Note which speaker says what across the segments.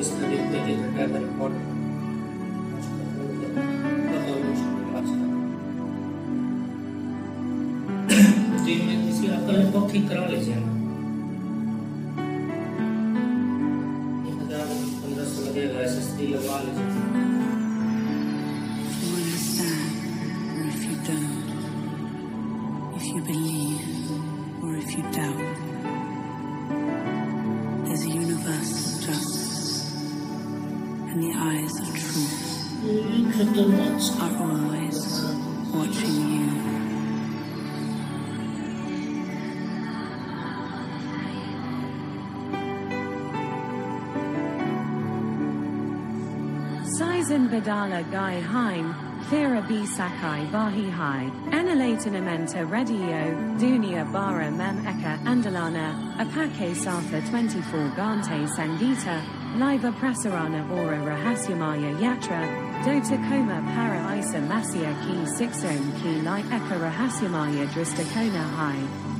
Speaker 1: इसमें देखते देखते ड्राइवर इम्पोर्टेंट इसकी अकल को ठीक करा लीजिए एक हजार पंद्रह सौ लगेगा एस एस डी लगवा लीजिए
Speaker 2: Dala Gai Haim, Thera B Sakai bahi Hai, Analatanamenta Redio, Dunia Bara Mem Eka Andalana, Apake Satha 24 Gante Sangita, Liva Prasarana Vora Rahasyamaya Yatra, Dota Koma Para Isa Masya Ki Sixom Ki Lai Eka Rahasyamaya Dristakona Hai.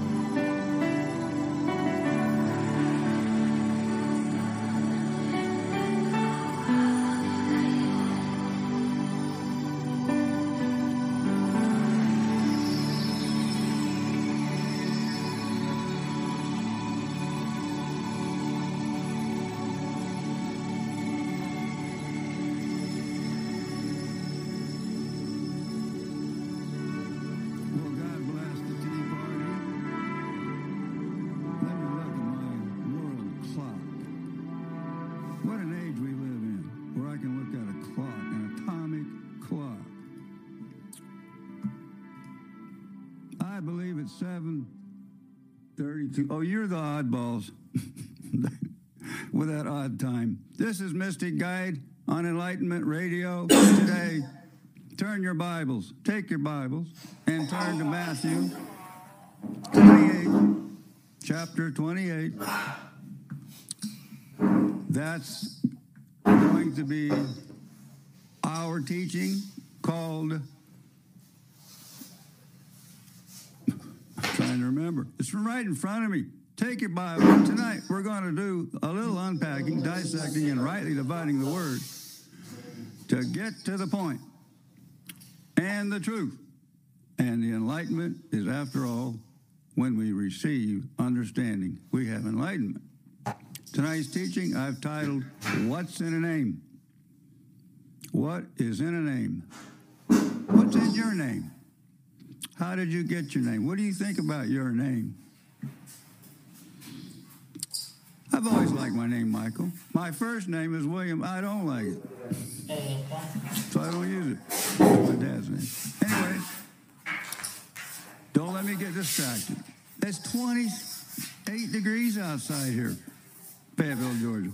Speaker 3: to, oh, you're the oddballs with that odd time. This is Mystic Guide on Enlightenment Radio. Today, turn your Bibles, take your Bibles, and turn to Matthew 28, chapter 28. That's going to be our teaching called trying to remember. It's from right in front of me. Take your Bible. Tonight we're going to do a little unpacking, dissecting, and rightly dividing the word to get to the point and the truth. And the enlightenment is, after all, when we receive understanding. We have enlightenment. Tonight's teaching I've titled, What's in a Name? What is in a name? What's in your name? How did you get your name? What do you think about your name? I've always liked my name, Michael. My first name is William. I don't like it. So I don't use it. my dad's name. Anyway, don't let me get distracted. It's 28 degrees outside here, Fayetteville, Georgia.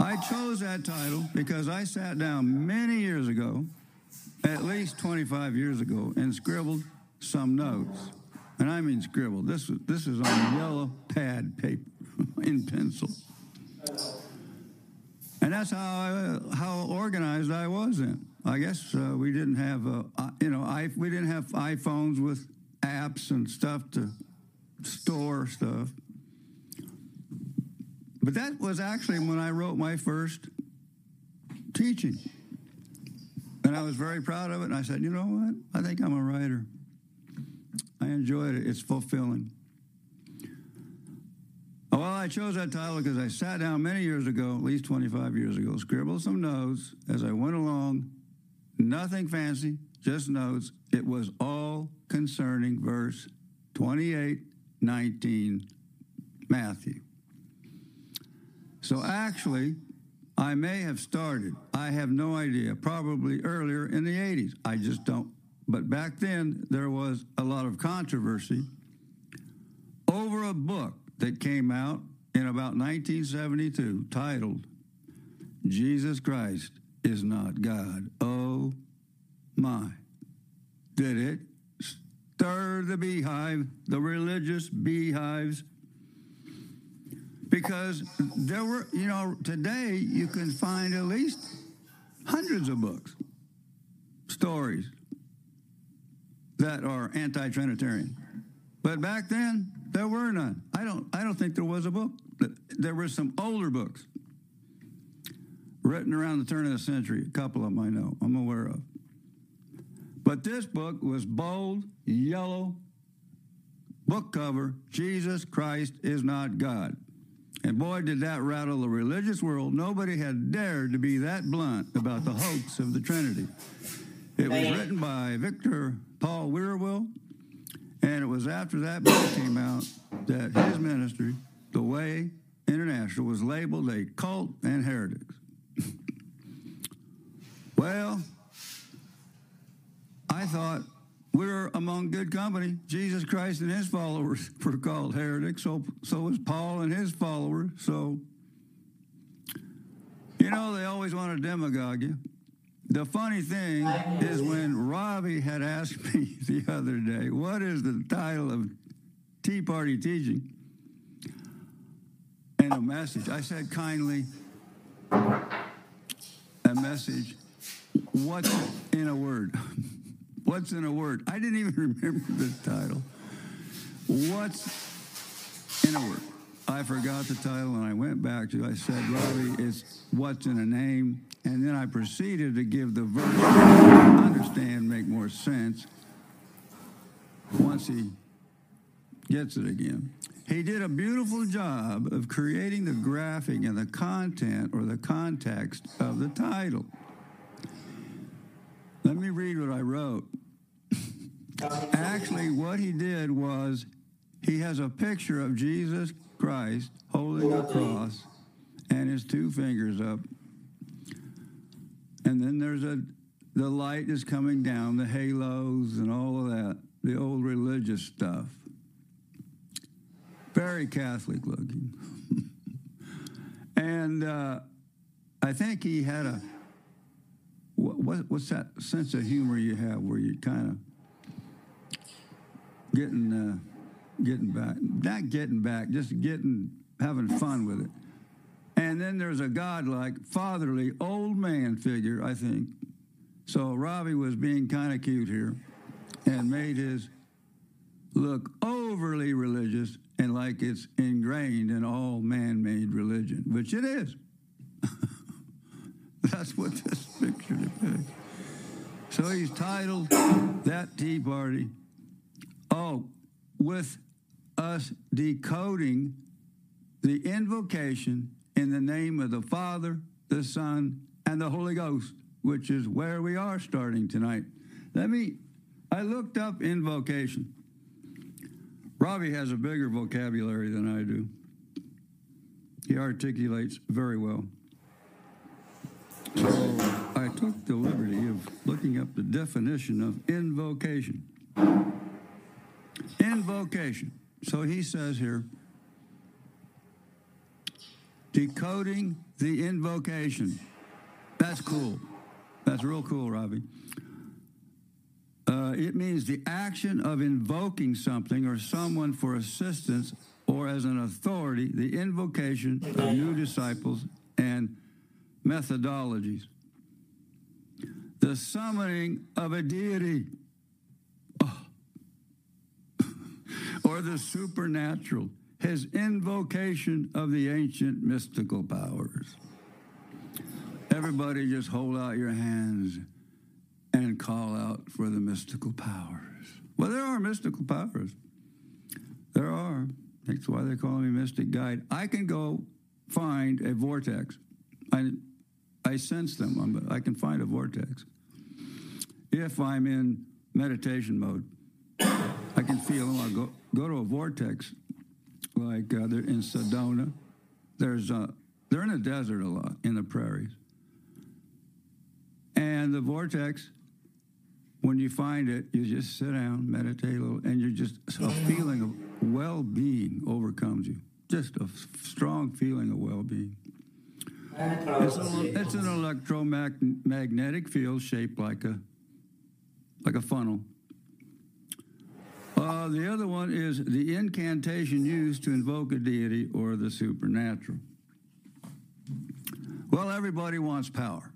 Speaker 3: I chose that title because I sat down many years ago at least 25 years ago and scribbled some notes. And I mean scribbled. This, is, this is on yellow pad paper in pencil. And that's how I, how organized I was then. I guess uh, we didn't have uh, you know I, we didn't have iPhones with apps and stuff to store stuff. But that was actually when I wrote my first teaching. And I was very proud of it. And I said, you know what? I think I'm a writer. I enjoyed it. It's fulfilling. Well, I chose that title because I sat down many years ago, at least 25 years ago, scribbled some notes as I went along. Nothing fancy, just notes. It was all concerning verse 28 19, Matthew. So actually, I may have started, I have no idea, probably earlier in the 80s. I just don't. But back then, there was a lot of controversy over a book that came out in about 1972 titled Jesus Christ is Not God. Oh my. Did it stir the beehive, the religious beehives? because there were, you know, today you can find at least hundreds of books, stories that are anti-Trinitarian. But back then, there were none. I don't, I don't think there was a book. There were some older books written around the turn of the century, a couple of them I know, I'm aware of. But this book was bold, yellow, book cover Jesus Christ is not God. And boy, did that rattle the religious world. Nobody had dared to be that blunt about the hoax of the Trinity. It was written by Victor Paul Wierwille, and it was after that book came out that his ministry, The Way International, was labeled a cult and heretics. well, I thought we're among good company. Jesus Christ and his followers were called heretics. So so was Paul and his followers. So you know they always want to demagogue you. The funny thing is when Robbie had asked me the other day, what is the title of Tea Party teaching? And a message. I said kindly a message. What's in a word? What's in a word? I didn't even remember the title. What's in a word? I forgot the title and I went back to I said, Robbie, it's what's in a name. And then I proceeded to give the verse understand, make more sense once he gets it again. He did a beautiful job of creating the graphic and the content or the context of the title. Let me read what I wrote. Actually, what he did was he has a picture of Jesus Christ holding a cross and his two fingers up. And then there's a the light is coming down, the halos and all of that, the old religious stuff. Very Catholic looking. and uh, I think he had a what, what's that sense of humor you have where you're kind of getting uh, getting back, not getting back, just getting having fun with it. And then there's a godlike, fatherly, old man figure, I think. So Robbie was being kind of cute here and made his look overly religious and like it's ingrained in all man made religion, which it is. That's what this picture depicts. So he's titled That Tea Party. Oh, with us decoding the invocation in the name of the Father, the Son, and the Holy Ghost, which is where we are starting tonight. Let me, I looked up invocation. Robbie has a bigger vocabulary than I do. He articulates very well. So I took the liberty of looking up the definition of invocation. Invocation. So he says here, decoding the invocation. That's cool. That's real cool, Robbie. Uh, it means the action of invoking something or someone for assistance or as an authority, the invocation of new disciples and methodologies. The summoning of a deity oh. or the supernatural, his invocation of the ancient mystical powers. Everybody just hold out your hands and call out for the mystical powers. Well, there are mystical powers. There are. That's why they call me mystic guide. I can go find a vortex. I, I sense them. I'm, i can find a vortex. If I'm in meditation mode, I can feel them. I go, go to a vortex, like uh, they're in Sedona. There's a, uh, they're in the desert a lot, in the prairies. And the vortex, when you find it, you just sit down, meditate a little, and you're just a feeling of well being overcomes you. Just a strong feeling of well being. It's an, it's an electromagnetic field shaped like a like a funnel. Uh, the other one is the incantation used to invoke a deity or the supernatural. Well, everybody wants power.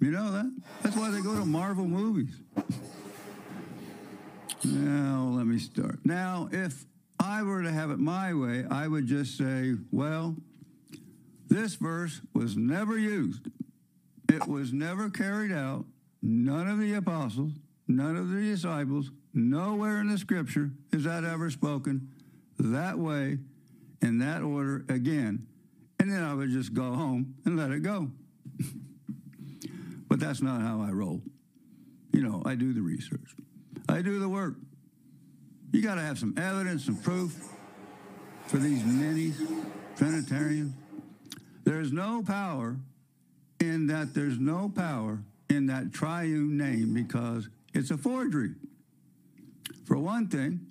Speaker 3: You know that? That's why they go to Marvel movies. Now, let me start. Now, if I were to have it my way, I would just say, well, this verse was never used, it was never carried out. None of the apostles, none of the disciples, nowhere in the scripture is that ever spoken that way in that order again. And then I would just go home and let it go. but that's not how I roll. You know, I do the research, I do the work. You got to have some evidence, some proof for these many Trinitarians. There's no power in that, there's no power in that triune name because it's a forgery. For one thing,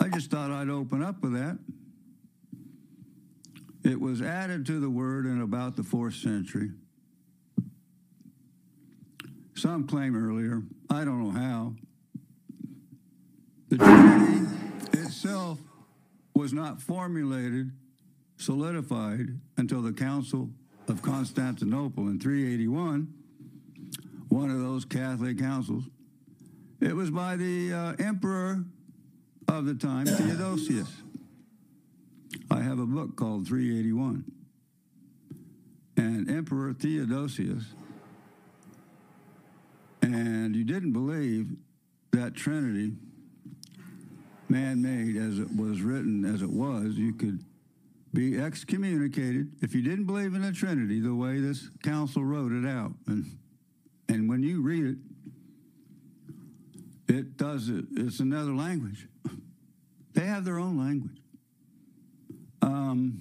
Speaker 3: I just thought I'd open up with that. It was added to the word in about the fourth century. Some claim earlier, I don't know how. The Trinity itself was not formulated solidified until the Council of Constantinople in 381, one of those Catholic councils. It was by the uh, emperor of the time, Theodosius. I have a book called 381. And Emperor Theodosius, and you didn't believe that Trinity, man made as it was written, as it was, you could be excommunicated if you didn't believe in the Trinity the way this council wrote it out. And, and when you read it, it does it. It's another language. They have their own language. Um,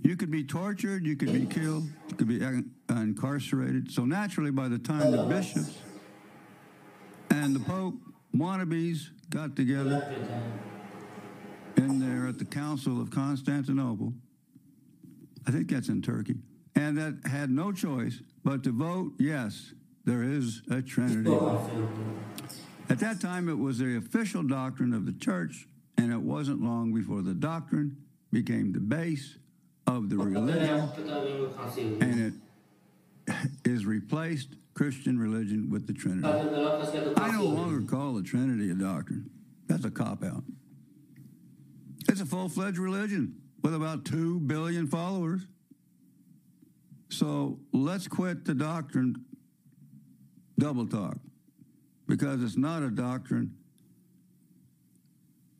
Speaker 3: you could be tortured, you could be killed, you could be incarcerated. So naturally, by the time the bishops and the Pope wannabes got together, in there at the Council of Constantinople. I think that's in Turkey. And that had no choice but to vote yes, there is a Trinity. At that time, it was the official doctrine of the church, and it wasn't long before the doctrine became the base of the religion, and it is replaced Christian religion with the Trinity. I no longer call the Trinity a doctrine. That's a cop out. It's a full fledged religion with about 2 billion followers. So let's quit the doctrine double talk because it's not a doctrine.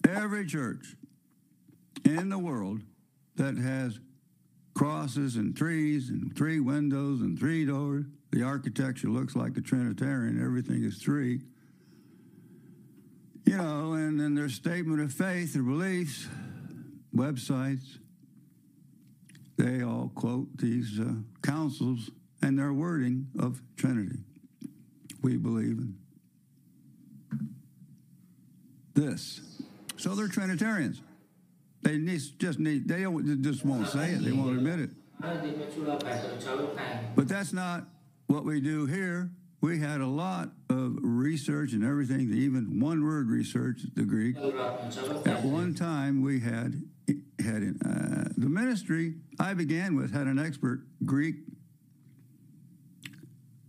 Speaker 3: Every church in the world that has crosses and trees and three windows and three doors, the architecture looks like a Trinitarian, everything is three you know, and then their statement of faith, their beliefs, websites, they all quote these uh, councils and their wording of Trinity. We believe in this. So they're Trinitarians. They just need, they just won't say it, they won't admit it. But that's not what we do here we had a lot of research and everything, even one word research, the Greek. At one time, we had had in, uh, the ministry I began with had an expert Greek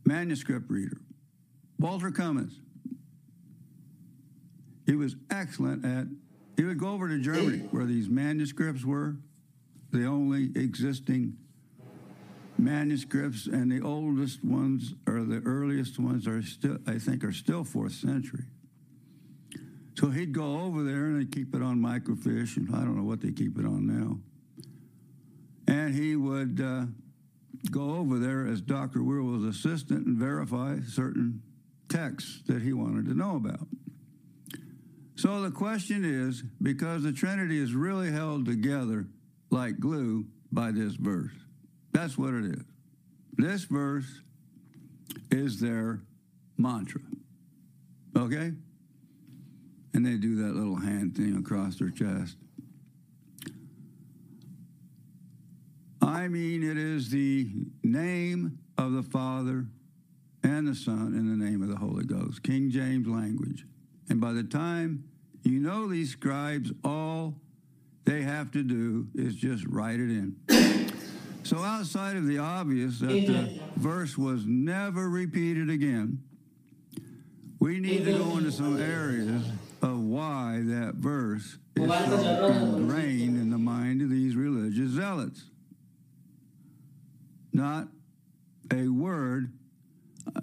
Speaker 3: manuscript reader, Walter Cummins. He was excellent at. He would go over to Germany where these manuscripts were, the only existing manuscripts, and the oldest ones or the earliest ones are still, I think, are still fourth century. So he'd go over there and he would keep it on microfiche, and I don't know what they keep it on now. And he would uh, go over there as Dr. Wierwille's assistant and verify certain texts that he wanted to know about. So the question is because the Trinity is really held together like glue by this verse. That's what it is. This verse is their mantra. Okay? And they do that little hand thing across their chest. I mean, it is the name of the Father and the Son in the name of the Holy Ghost. King James language. And by the time you know these scribes, all they have to do is just write it in. So outside of the obvious that the verse was never repeated again, we need to go into some areas of why that verse is so ingrained in the mind of these religious zealots. Not a word. Uh,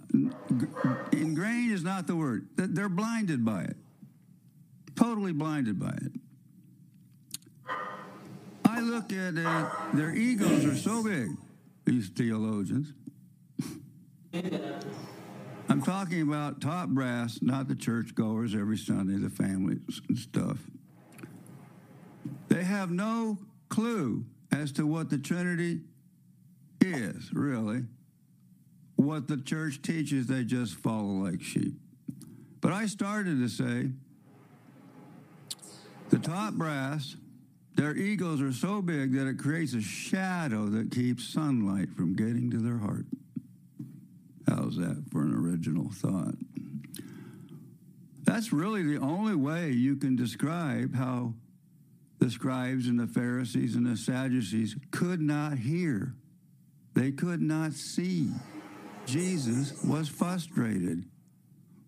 Speaker 3: ingrained is not the word. They're blinded by it. Totally blinded by it. I look at it, their egos are so big, these theologians. I'm talking about top brass, not the churchgoers every Sunday, the families and stuff. They have no clue as to what the Trinity is, really. What the church teaches, they just follow like sheep. But I started to say the top brass their egos are so big that it creates a shadow that keeps sunlight from getting to their heart. How's that for an original thought? That's really the only way you can describe how the scribes and the Pharisees and the Sadducees could not hear. They could not see. Jesus was frustrated.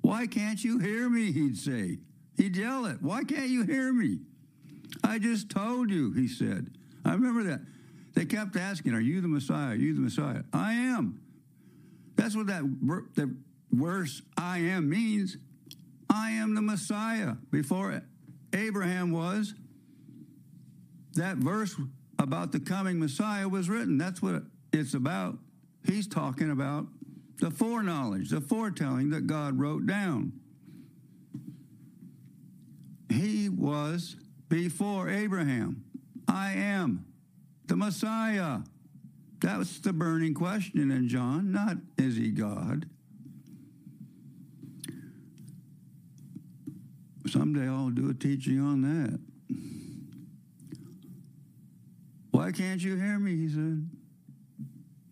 Speaker 3: Why can't you hear me? He'd say. He'd yell it. Why can't you hear me? I just told you, he said. I remember that. They kept asking, Are you the Messiah? Are you the Messiah? I am. That's what that, that verse I am means. I am the Messiah. Before Abraham was, that verse about the coming Messiah was written. That's what it's about. He's talking about the foreknowledge, the foretelling that God wrote down. He was before Abraham? I am the Messiah. That's the burning question in John, not is he God? Someday I'll do a teaching on that. Why can't you hear me? He said.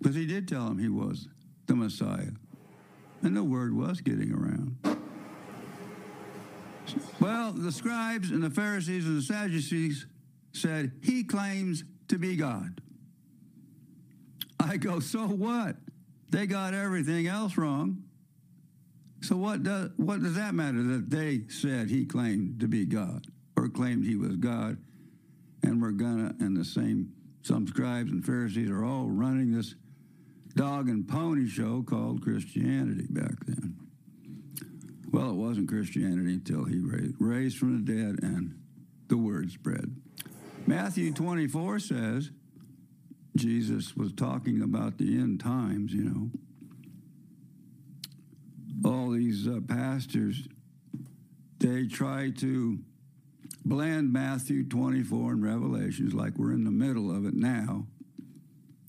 Speaker 3: Because he did tell him he was the Messiah. And the word was getting around. Well, the scribes and the Pharisees and the Sadducees said, He claims to be God. I go, so what? They got everything else wrong. So what does what does that matter that they said he claimed to be God or claimed he was God? And we're gonna and the same some scribes and Pharisees are all running this dog and pony show called Christianity back then. Well, it wasn't Christianity until he raised, raised from the dead and the word spread. Matthew 24 says Jesus was talking about the end times, you know. All these uh, pastors, they try to blend Matthew 24 and Revelations like we're in the middle of it now.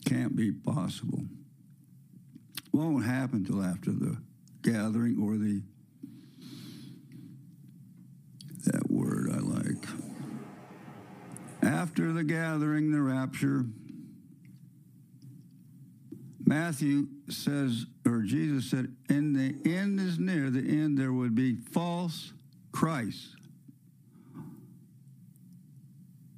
Speaker 3: Can't be possible. Won't happen till after the gathering or the After the gathering, the rapture, Matthew says, or Jesus said, in the end is near, the end there would be false Christ.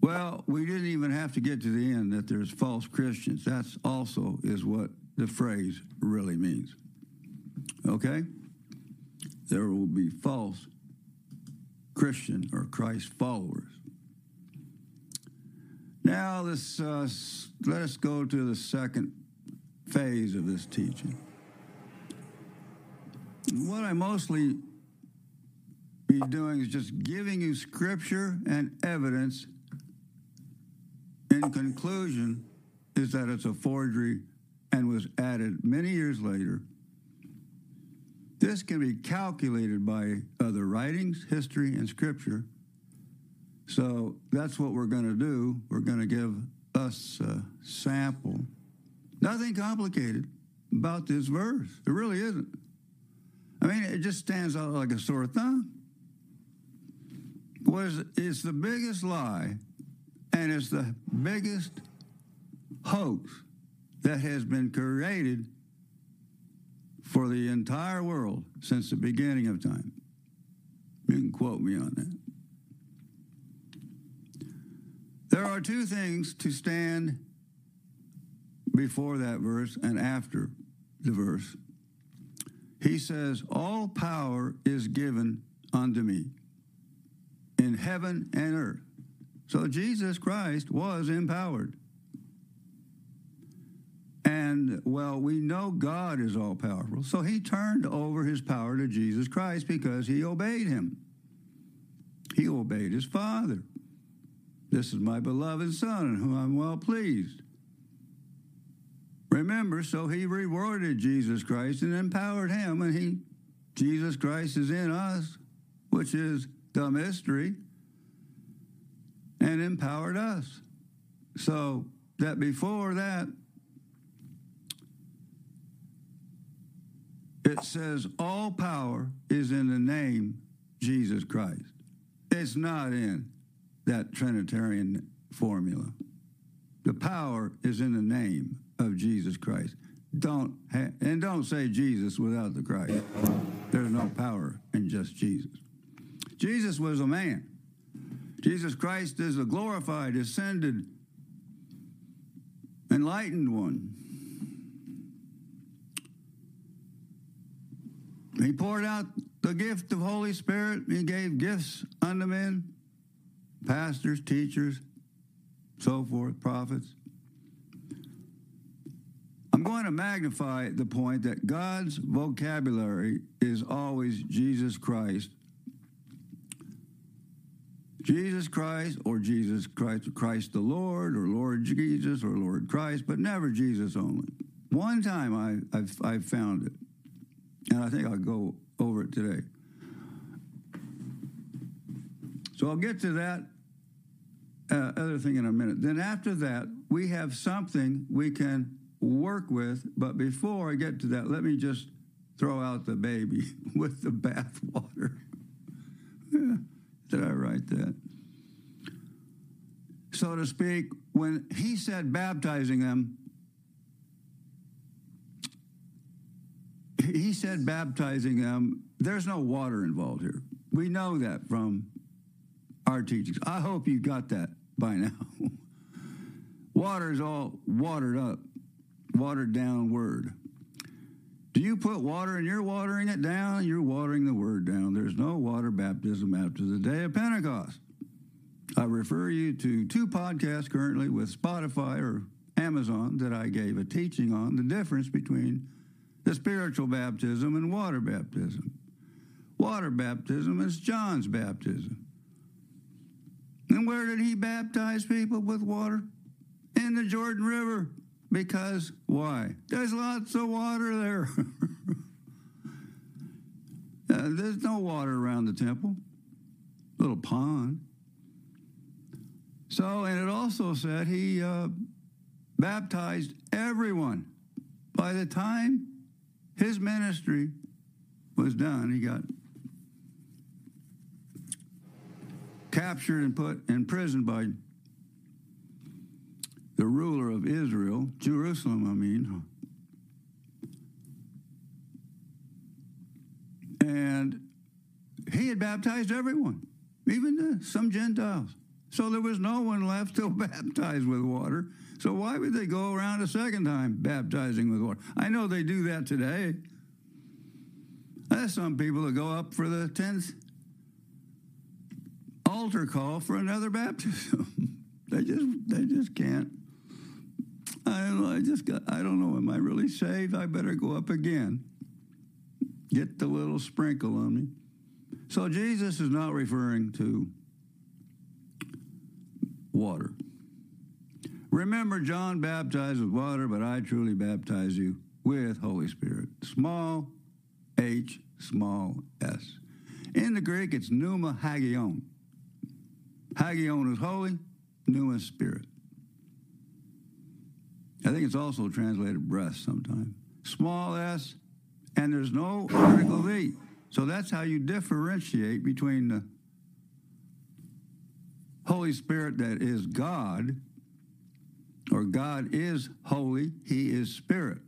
Speaker 3: Well, we didn't even have to get to the end that there's false Christians. That's also is what the phrase really means. Okay? There will be false Christian or Christ followers. Now this, uh, let us go to the second phase of this teaching. What I mostly be doing is just giving you scripture and evidence. In conclusion, is that it's a forgery and was added many years later. This can be calculated by other writings, history, and scripture so that's what we're going to do. We're going to give us a sample. Nothing complicated about this verse. It really isn't. I mean, it just stands out like a sore thumb. Was it's the biggest lie, and it's the biggest hoax that has been created for the entire world since the beginning of time. You can quote me on that. There are two things to stand before that verse and after the verse. He says, All power is given unto me in heaven and earth. So Jesus Christ was empowered. And well, we know God is all powerful. So he turned over his power to Jesus Christ because he obeyed him. He obeyed his Father. This is my beloved Son, in whom I'm well pleased. Remember, so he rewarded Jesus Christ and empowered him, and he, Jesus Christ is in us, which is the mystery, and empowered us. So that before that, it says all power is in the name Jesus Christ. It's not in that Trinitarian formula. The power is in the name of Jesus Christ. Don't ha- and don't say Jesus without the Christ. There's no power in just Jesus. Jesus was a man. Jesus Christ is a glorified, ascended, enlightened one. He poured out the gift of Holy Spirit. He gave gifts unto men pastors, teachers, so forth, prophets. I'm going to magnify the point that God's vocabulary is always Jesus Christ. Jesus Christ or Jesus Christ, Christ the Lord or Lord Jesus or Lord Christ, but never Jesus only. One time I, I've, I've found it, and I think I'll go over it today. So I'll get to that uh, other thing in a minute. Then after that, we have something we can work with. But before I get to that, let me just throw out the baby with the bathwater. Did I write that? So to speak, when he said baptizing them, he said baptizing them, there's no water involved here. We know that from our teachings. I hope you got that by now. Water is all watered up, watered down word. Do you put water and you're watering it down? You're watering the word down. There's no water baptism after the day of Pentecost. I refer you to two podcasts currently with Spotify or Amazon that I gave a teaching on the difference between the spiritual baptism and water baptism. Water baptism is John's baptism. And where did he baptize people with water? In the Jordan River. Because why? There's lots of water there. uh, there's no water around the temple, little pond. So, and it also said he uh, baptized everyone. By the time his ministry was done, he got captured and put in prison by the ruler of Israel, Jerusalem, I mean. And he had baptized everyone, even the, some Gentiles. So there was no one left to baptize with water. So why would they go around a second time baptizing with water? I know they do that today. There's some people that go up for the 10th altar call for another baptism. they just they just can't. I don't know. I just got. I don't know. Am I really saved? I better go up again. Get the little sprinkle on me. So Jesus is not referring to water. Remember, John baptized with water, but I truly baptize you with Holy Spirit. Small H, small s. In the Greek, it's hagion. Hagion is holy, new in spirit. I think it's also translated breath sometimes. Small s, and there's no article v. So that's how you differentiate between the Holy Spirit that is God, or God is holy, He is spirit.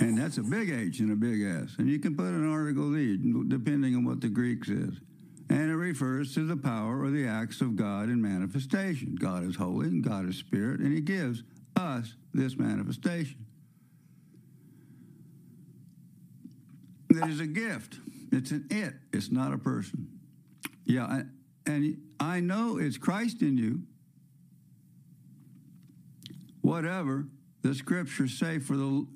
Speaker 3: and that's a big H and a big S. And you can put an article E depending on what the Greek says. And it refers to the power or the acts of God in manifestation. God is holy and God is spirit, and He gives us this manifestation. It is a gift. It's an it. It's not a person. Yeah, and I know it's Christ in you. Whatever the scriptures say for the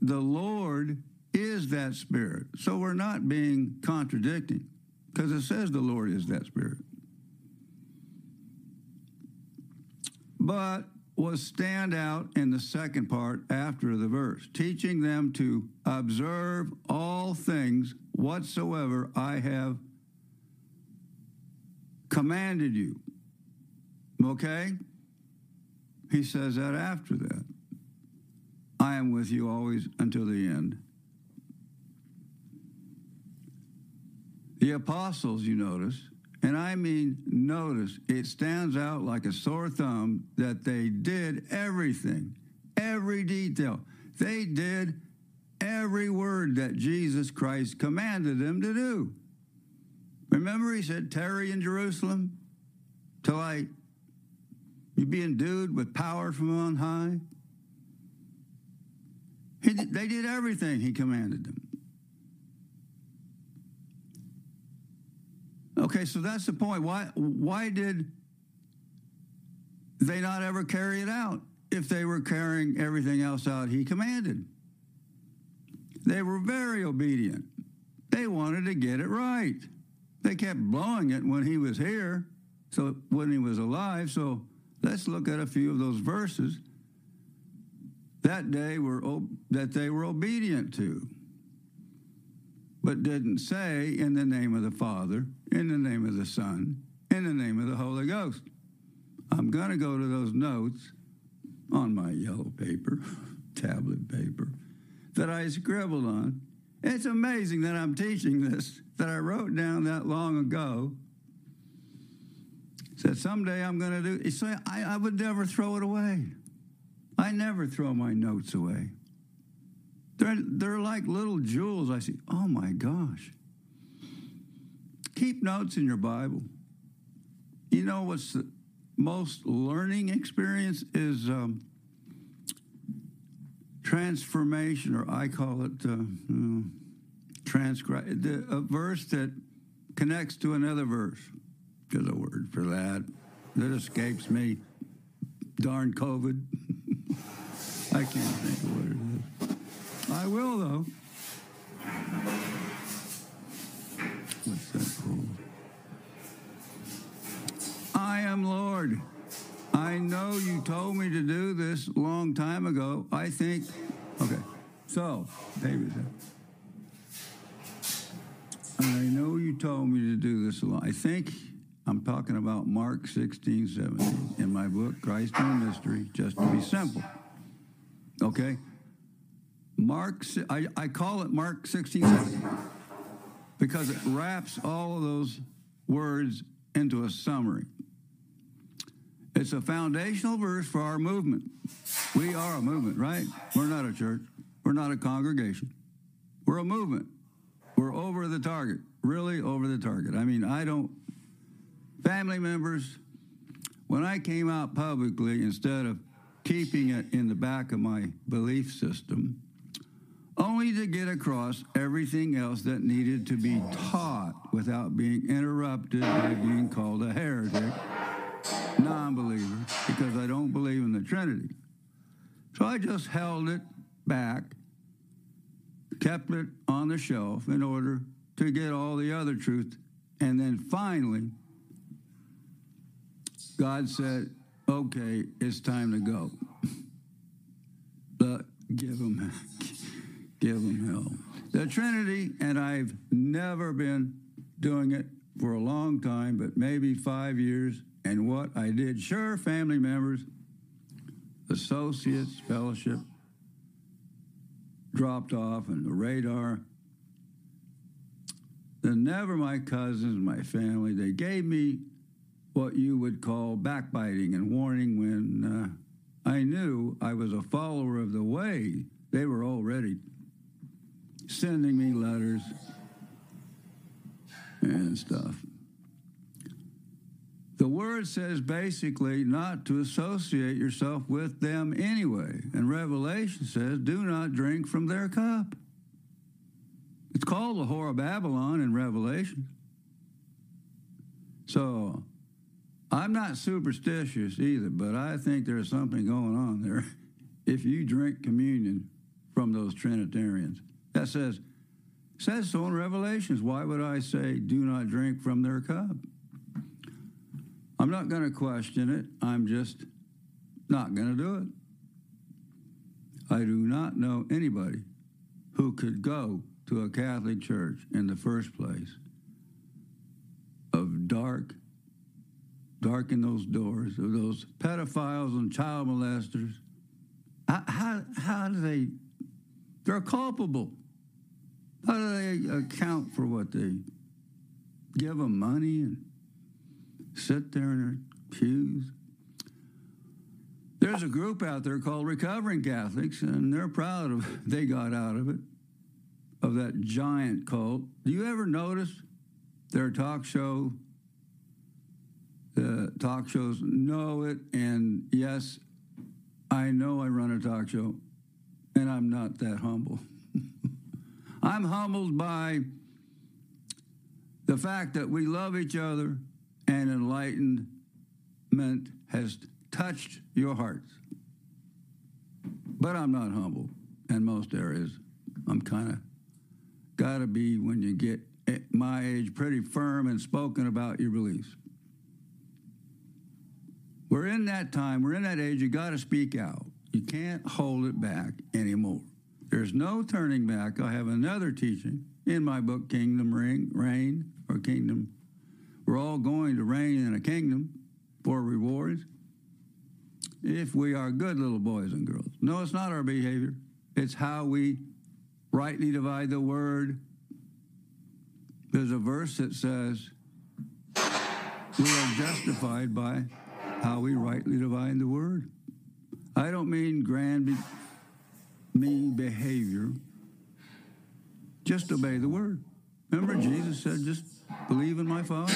Speaker 3: the Lord is that Spirit. So we're not being contradicting because it says the Lord is that Spirit. But was stand out in the second part after the verse, teaching them to observe all things whatsoever I have commanded you. Okay? He says that after that. I am with you always until the end. The apostles, you notice, and I mean notice, it stands out like a sore thumb that they did everything, every detail. They did every word that Jesus Christ commanded them to do. Remember, he said, Tarry in Jerusalem till I you be endued with power from on high. He, they did everything he commanded them. Okay, so that's the point. Why, why did they not ever carry it out if they were carrying everything else out he commanded? They were very obedient. They wanted to get it right. They kept blowing it when he was here, so when he was alive. So let's look at a few of those verses that day were that they were obedient to but didn't say in the name of the father in the name of the son in the name of the holy ghost i'm going to go to those notes on my yellow paper tablet paper that i scribbled on it's amazing that i'm teaching this that i wrote down that long ago said someday i'm going to do so I, I would never throw it away I never throw my notes away. They're, they're like little jewels. I see, oh my gosh. Keep notes in your Bible. You know what's the most learning experience is um, transformation, or I call it uh, uh hmm, transcribe, a verse that connects to another verse. There's a word for that that escapes me. Darn COVID. I can't think of what it is. I will, though. What's that called? I am Lord. I know you told me to do this long time ago. I think. Okay. So, David. I know you told me to do this a lot. I think I'm talking about Mark 16, 17 in my book, Christ in Mystery, just to be simple. Okay. Mark, I, I call it Mark 16 because it wraps all of those words into a summary. It's a foundational verse for our movement. We are a movement, right? We're not a church. We're not a congregation. We're a movement. We're over the target, really over the target. I mean, I don't, family members, when I came out publicly, instead of keeping it in the back of my belief system, only to get across everything else that needed to be taught without being interrupted by being called a heretic, non believer, because I don't believe in the Trinity. So I just held it back, kept it on the shelf in order to get all the other truth. And then finally, God said, okay, it's time to go. But give them, give them hell. The Trinity, and I've never been doing it for a long time, but maybe five years. And what I did, sure, family members, associates, fellowship dropped off and the radar. Then never my cousins, my family, they gave me what you would call backbiting and warning when uh, I knew I was a follower of the way. They were already sending me letters and stuff. The word says basically not to associate yourself with them anyway. And Revelation says, do not drink from their cup. It's called the Whore of Babylon in Revelation. So I'm not superstitious either, but I think there's something going on there. If you drink communion from those Trinitarians, that says says so in Revelations. Why would I say do not drink from their cup? I'm not going to question it. I'm just not going to do it. I do not know anybody who could go to a Catholic church in the first place of dark darken those doors of those pedophiles and child molesters. How, how, how do they? They're culpable. How do they account for what they give them money and sit there in their pews? There's a group out there called Recovering Catholics, and they're proud of they got out of it, of that giant cult. Do you ever notice their talk show the talk shows know it. And yes, I know I run a talk show, and I'm not that humble. I'm humbled by the fact that we love each other and enlightenment has touched your hearts. But I'm not humble in most areas. I'm kind of got to be when you get at my age pretty firm and spoken about your beliefs. We're in that time, we're in that age, you got to speak out. You can't hold it back anymore. There's no turning back. I have another teaching in my book, Kingdom Ring, Reign, or Kingdom. We're all going to reign in a kingdom for rewards if we are good little boys and girls. No, it's not our behavior, it's how we rightly divide the word. There's a verse that says, We are justified by how we rightly divide the word. I don't mean grand, be- mean behavior. Just obey the word. Remember, Jesus said, just believe in my Father.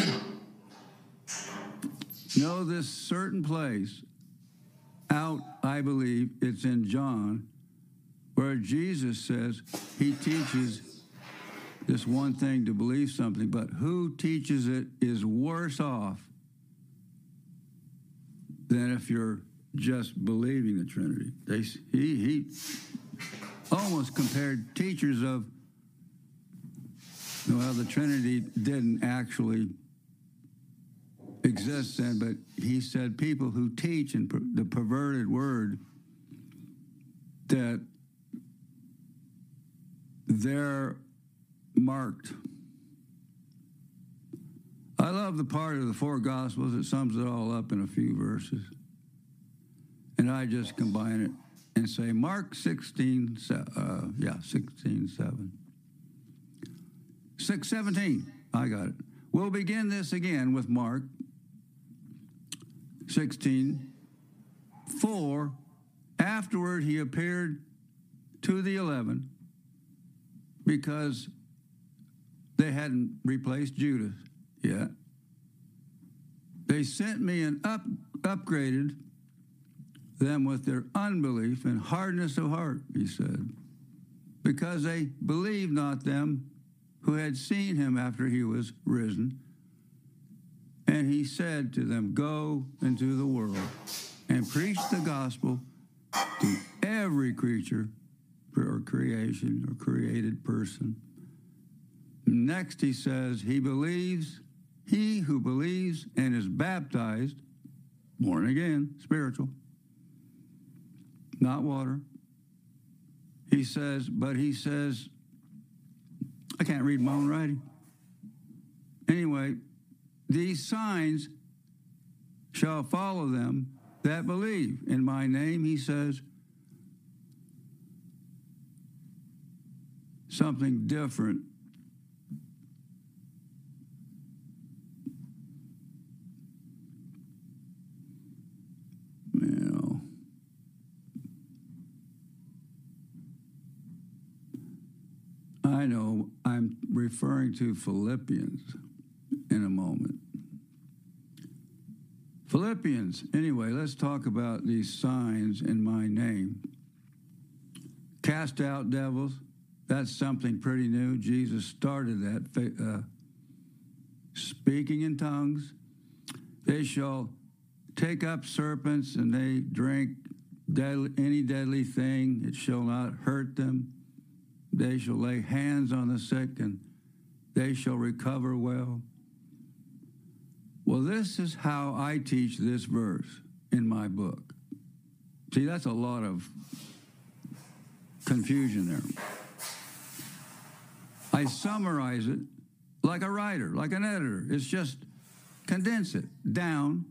Speaker 3: Know this certain place out, I believe, it's in John, where Jesus says he teaches this one thing to believe something, but who teaches it is worse off than if you're just believing the Trinity. They, he, he almost compared teachers of, well, the Trinity didn't actually exist then, but he said people who teach in per, the perverted word that they're marked. I love the part of the four Gospels that sums it all up in a few verses. And I just combine it and say Mark 16, uh, yeah, 16, 7. 6, 17. I got it. We'll begin this again with Mark 16, 4. Afterward, he appeared to the 11 because they hadn't replaced Judas. Yeah. They sent me and up, upgraded them with their unbelief and hardness of heart, he said, because they believed not them who had seen him after he was risen. And he said to them, Go into the world and preach the gospel to every creature or creation or created person. Next, he says, He believes he who believes and is baptized, born again, spiritual, not water. He says, but he says, I can't read my own writing. Anyway, these signs shall follow them that believe. In my name, he says, something different I know I'm referring to Philippians in a moment. Philippians, anyway, let's talk about these signs in my name. Cast out devils, that's something pretty new. Jesus started that. Uh, speaking in tongues, they shall take up serpents and they drink deadly, any deadly thing, it shall not hurt them. They shall lay hands on the sick and they shall recover well. Well, this is how I teach this verse in my book. See, that's a lot of confusion there. I summarize it like a writer, like an editor. It's just condense it down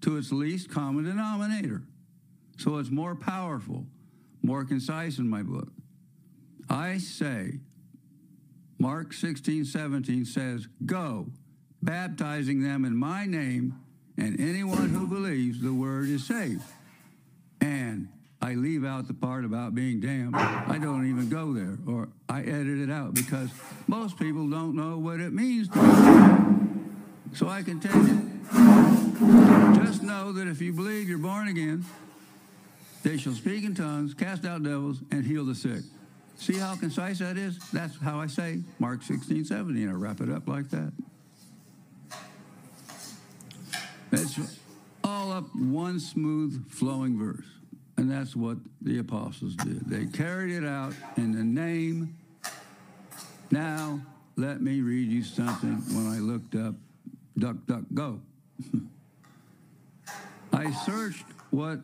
Speaker 3: to its least common denominator. So it's more powerful, more concise in my book. I say, Mark 16, 17 says, Go, baptizing them in my name, and anyone who believes the word is saved. And I leave out the part about being damned. I don't even go there, or I edit it out because most people don't know what it means So I can tell you just know that if you believe you're born again, they shall speak in tongues, cast out devils, and heal the sick. See how concise that is? That's how I say Mark 16, 17. I wrap it up like that. It's all up one smooth flowing verse. And that's what the apostles did. They carried it out in the name. Now, let me read you something when I looked up Duck, Duck, Go. I searched what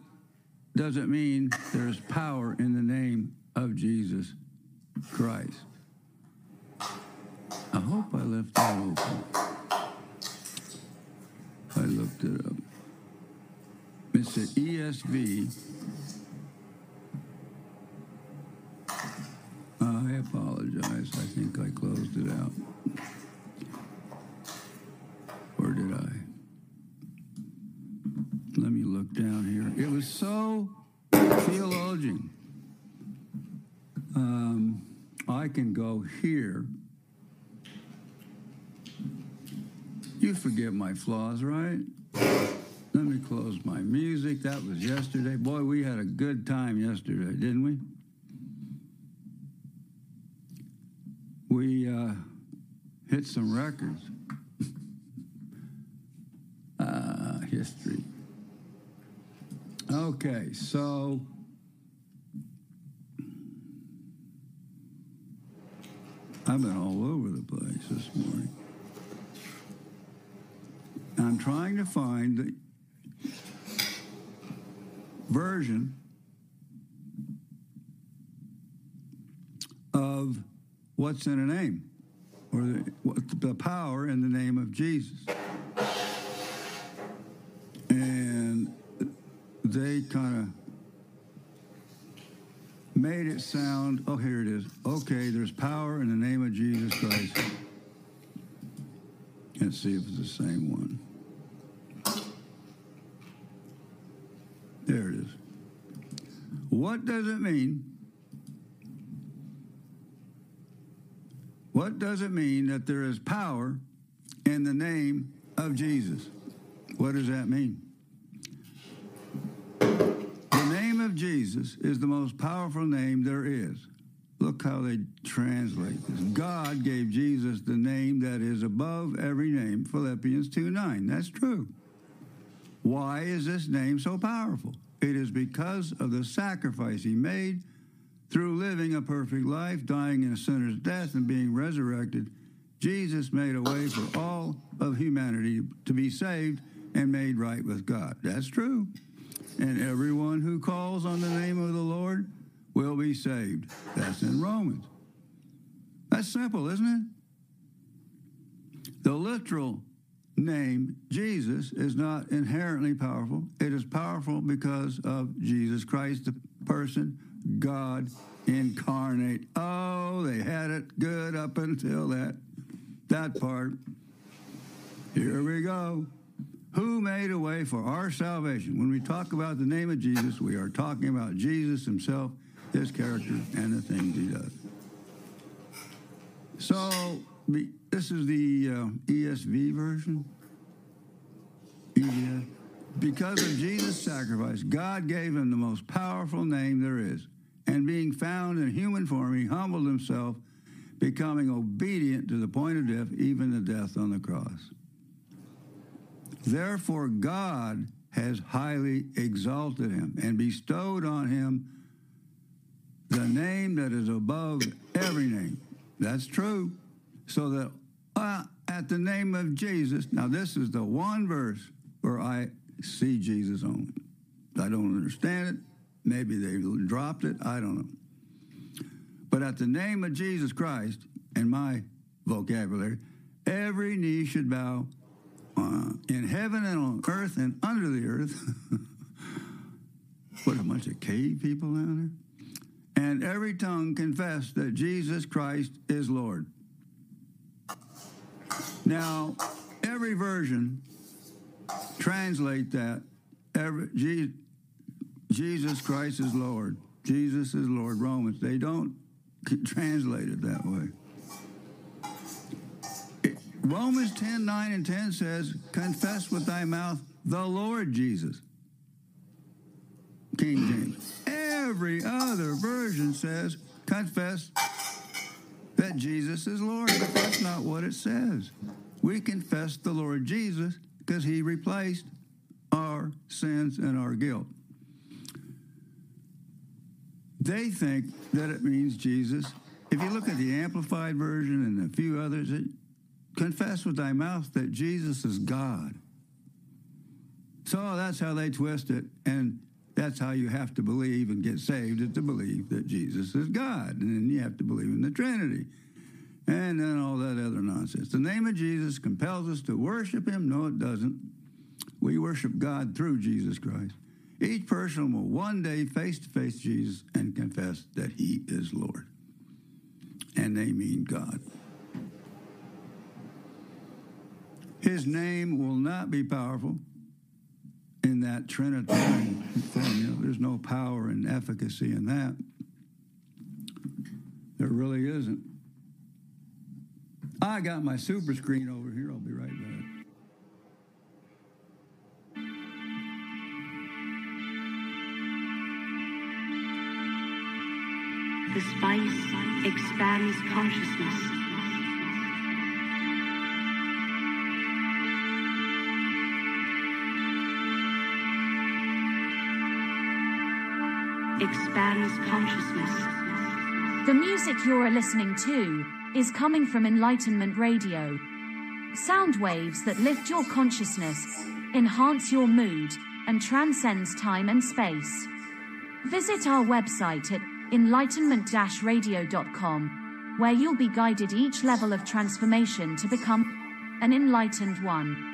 Speaker 3: does it mean there's power in the name of Jesus of Christ. I hope I left that open. I looked it up. Mr. ESV. I apologize. I think I closed it out. Or did I? Let me look down here. It was so theologian. Um, I can go here. You forgive my flaws, right? Let me close my music. That was yesterday. Boy, we had a good time yesterday, didn't we? We uh, hit some records. uh, history. Okay, so I've been all over the place this morning. I'm trying to find the version of what's in a name or the, what, the power in the name of Jesus. And they kind of made it sound, oh, here it is. Okay, there's power in the name of Jesus Christ. Let's see if it's the same one. There it is. What does it mean? What does it mean that there is power in the name of Jesus? What does that mean? Jesus is the most powerful name there is. Look how they translate this. God gave Jesus the name that is above every name, Philippians 2 9. That's true. Why is this name so powerful? It is because of the sacrifice he made through living a perfect life, dying in a sinner's death, and being resurrected. Jesus made a way for all of humanity to be saved and made right with God. That's true and everyone who calls on the name of the Lord will be saved. That's in Romans. That's simple, isn't it? The literal name Jesus is not inherently powerful. It is powerful because of Jesus Christ, the person, God incarnate. Oh, they had it good up until that that part. Here we go who made a way for our salvation. When we talk about the name of Jesus, we are talking about Jesus himself, his character, and the things he does. So, this is the uh, ESV version. ESV. Because of Jesus' sacrifice, God gave him the most powerful name there is. And being found in human form, he humbled himself, becoming obedient to the point of death, even the death on the cross. Therefore, God has highly exalted him and bestowed on him the name that is above every name. That's true. So that uh, at the name of Jesus, now this is the one verse where I see Jesus only. I don't understand it. Maybe they dropped it. I don't know. But at the name of Jesus Christ, in my vocabulary, every knee should bow uh, in heaven and on earth and under the earth. what a bunch of cave people down there. And every tongue confess that Jesus Christ is Lord. Now, every version translate that every, Jesus Christ is Lord. Jesus is Lord. Romans. They don't translate it that way. Romans 10 9 and 10 says, Confess with thy mouth the Lord Jesus. King James. Every other version says, Confess that Jesus is Lord, but that's not what it says. We confess the Lord Jesus because he replaced our sins and our guilt. They think that it means Jesus. If you look at the Amplified Version and a few others, it confess with thy mouth that Jesus is God. So that's how they twist it, and that's how you have to believe and get saved is to believe that Jesus is God, and then you have to believe in the Trinity, and then all that other nonsense. The name of Jesus compels us to worship Him. No, it doesn't. We worship God through Jesus Christ. Each person will one day face to face Jesus and confess that He is Lord, and they mean God. His name will not be powerful in that Trinitarian formula. There's no power and efficacy in that. There really isn't. I got my super screen over here. I'll be right back.
Speaker 4: The spice expands consciousness. expands consciousness. The music you're listening to is coming from Enlightenment Radio. Sound waves that lift your consciousness, enhance your mood, and transcends time and space. Visit our website at enlightenment-radio.com, where you'll be guided each level of transformation to become an enlightened one.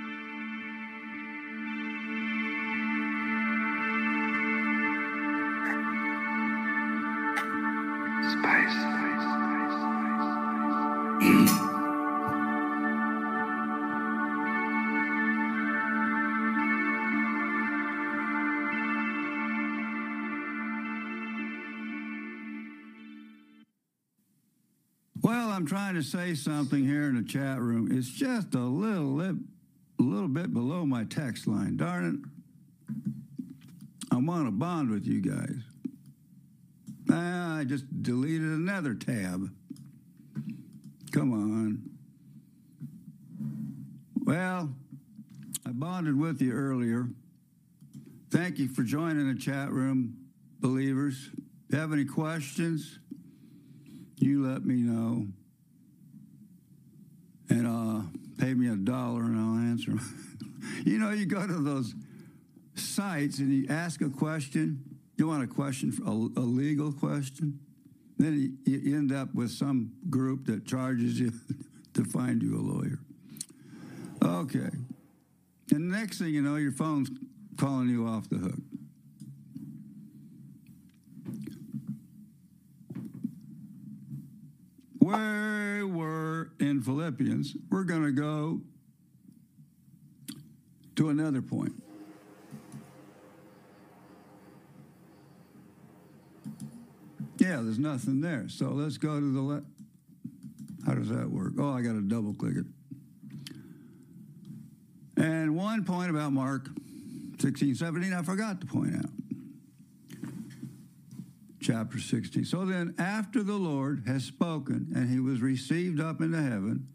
Speaker 3: I'm trying to say something here in the chat room. It's just a little bit, a little bit below my text line. Darn it! I want to bond with you guys. Ah, I just deleted another tab. Come on. Well, I bonded with you earlier. Thank you for joining the chat room, believers. If you have any questions? You let me know and uh, pay me a dollar and I'll answer you know, you go to those sites and you ask a question. You want a question, a, a legal question. Then you, you end up with some group that charges you to find you a lawyer. Okay. And next thing you know, your phone's calling you off the hook. Where in Philippians, we're going to go to another point. Yeah, there's nothing there. So let's go to the left. How does that work? Oh, I got to double click it. And one point about Mark 16, 17, I forgot to point out chapter 16. So then, after the Lord has spoken, and he was received up into heaven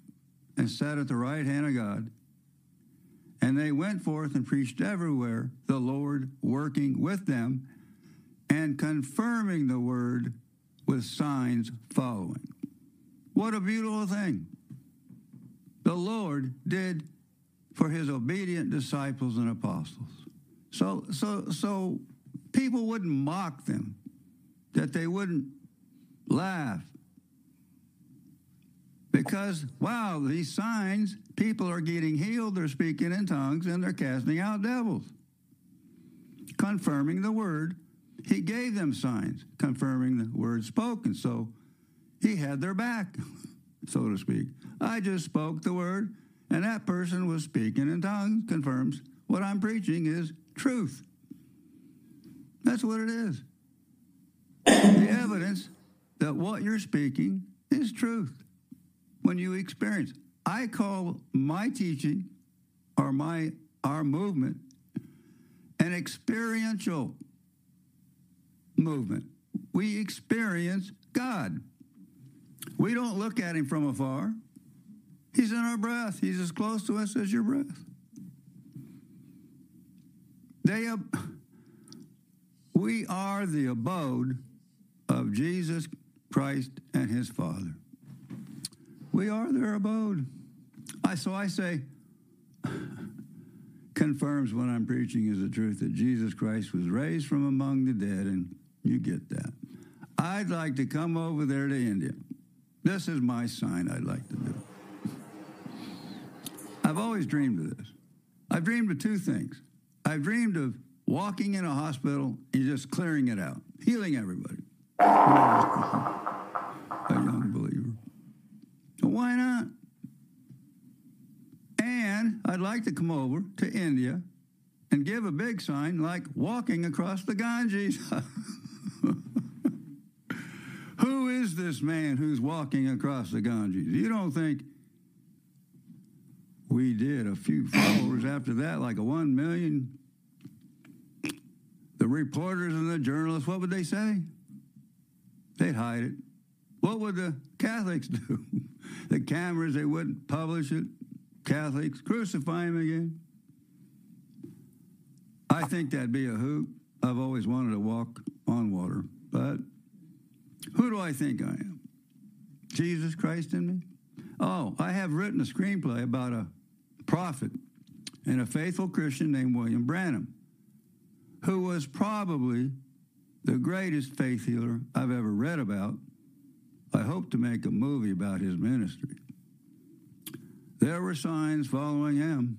Speaker 3: and sat at the right hand of God, and they went forth and preached everywhere, the Lord working with them and confirming the word with signs following. What a beautiful thing! The Lord did for his obedient disciples and apostles. So, so, so people wouldn't mock them that they wouldn't laugh. Because, wow, these signs, people are getting healed, they're speaking in tongues, and they're casting out devils. Confirming the word, he gave them signs, confirming the word spoken. So he had their back, so to speak. I just spoke the word, and that person was speaking in tongues, confirms what I'm preaching is truth. That's what it is the evidence that what you're speaking is truth when you experience. I call my teaching or my our movement an experiential movement. We experience God. We don't look at him from afar. He's in our breath. He's as close to us as your breath. They, we are the abode Jesus Christ and his Father. We are their abode. I, so I say, confirms what I'm preaching is the truth that Jesus Christ was raised from among the dead, and you get that. I'd like to come over there to India. This is my sign I'd like to do. I've always dreamed of this. I've dreamed of two things. I've dreamed of walking in a hospital and just clearing it out, healing everybody a young believer. Why not? And I'd like to come over to India and give a big sign like walking across the Ganges. Who is this man who's walking across the Ganges? You don't think we did a few followers after that, like a one million? The reporters and the journalists, what would they say? They'd hide it. What would the Catholics do? the cameras, they wouldn't publish it. Catholics, crucify him again. I think that'd be a hoop. I've always wanted to walk on water, but who do I think I am? Jesus Christ in me? Oh, I have written a screenplay about a prophet and a faithful Christian named William Branham, who was probably the greatest faith healer I've ever read about. I hope to make a movie about his ministry. There were signs following him,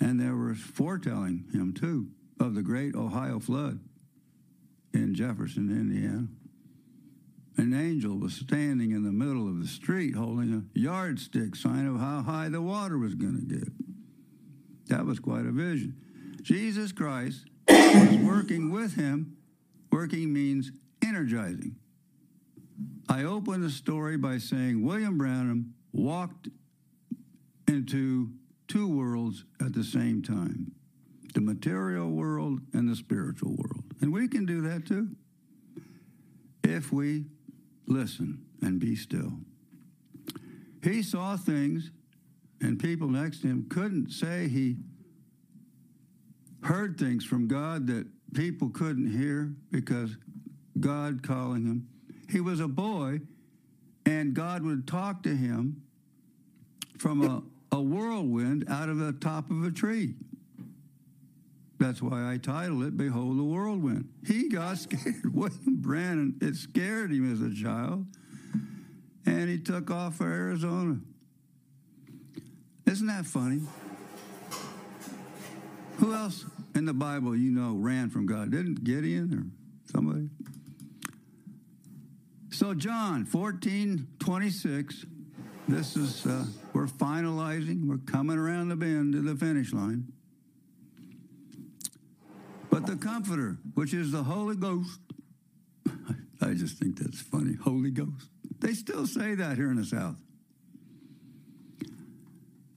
Speaker 3: and there was foretelling him, too, of the great Ohio flood in Jefferson, Indiana. An angel was standing in the middle of the street holding a yardstick sign of how high the water was going to get. That was quite a vision. Jesus Christ was working with him Working means energizing. I open the story by saying William Branham walked into two worlds at the same time the material world and the spiritual world. And we can do that too if we listen and be still. He saw things, and people next to him couldn't say he heard things from God that people couldn't hear because God calling him. He was a boy, and God would talk to him from a, a whirlwind out of the top of a tree. That's why I titled it Behold the Whirlwind. He got scared. William Branham, it scared him as a child, and he took off for Arizona. Isn't that funny? Who else in the Bible you know ran from God, didn't Gideon or somebody? So, John 14 26, this is, uh, we're finalizing, we're coming around the bend to the finish line. But the Comforter, which is the Holy Ghost, I just think that's funny. Holy Ghost. They still say that here in the South.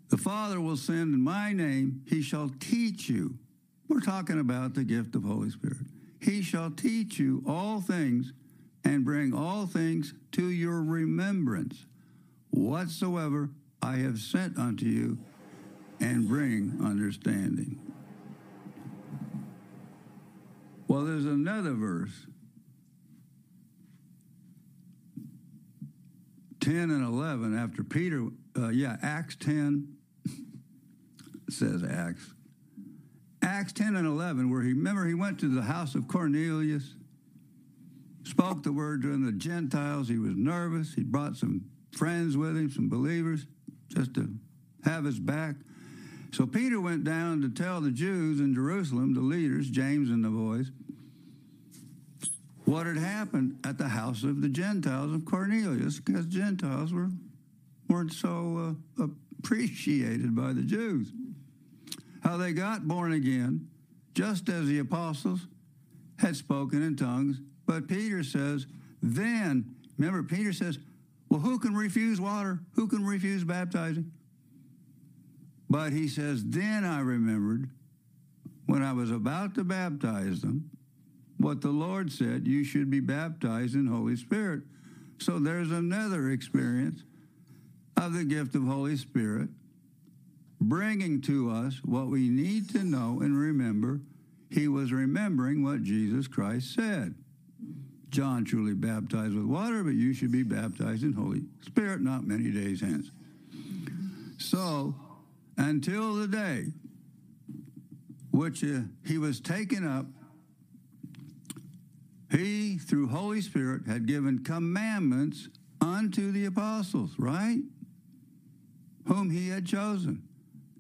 Speaker 3: The Father will send in my name, he shall teach you we're talking about the gift of Holy Spirit. He shall teach you all things and bring all things to your remembrance whatsoever I have sent unto you and bring understanding. Well, there's another verse 10 and 11 after Peter, uh, yeah, Acts 10 says Acts Acts 10 and 11, where he, remember, he went to the house of Cornelius, spoke the word to the Gentiles. He was nervous. He brought some friends with him, some believers, just to have his back. So Peter went down to tell the Jews in Jerusalem, the leaders, James and the boys, what had happened at the house of the Gentiles of Cornelius, because Gentiles were, weren't so uh, appreciated by the Jews how they got born again, just as the apostles had spoken in tongues. But Peter says, then, remember, Peter says, well, who can refuse water? Who can refuse baptizing? But he says, then I remembered when I was about to baptize them what the Lord said, you should be baptized in Holy Spirit. So there's another experience of the gift of Holy Spirit bringing to us what we need to know and remember, he was remembering what Jesus Christ said. John truly baptized with water, but you should be baptized in Holy Spirit not many days hence. So, until the day which uh, he was taken up, he, through Holy Spirit, had given commandments unto the apostles, right? Whom he had chosen.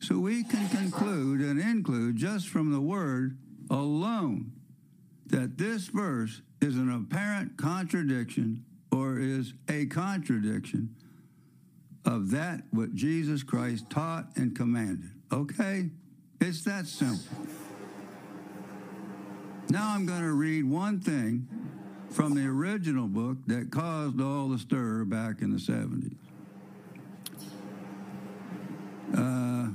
Speaker 3: So we can conclude and include just from the word alone that this verse is an apparent contradiction or is a contradiction of that what Jesus Christ taught and commanded. Okay? It's that simple. Now I'm going to read one thing from the original book that caused all the stir back in the 70s. Uh,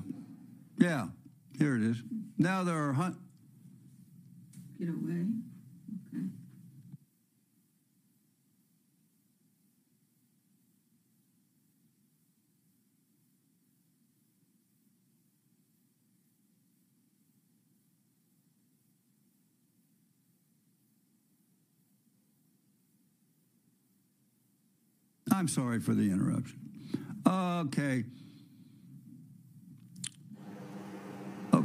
Speaker 3: yeah, here it is. Now there are hunt. Get away. Okay. I'm sorry for the interruption. Okay.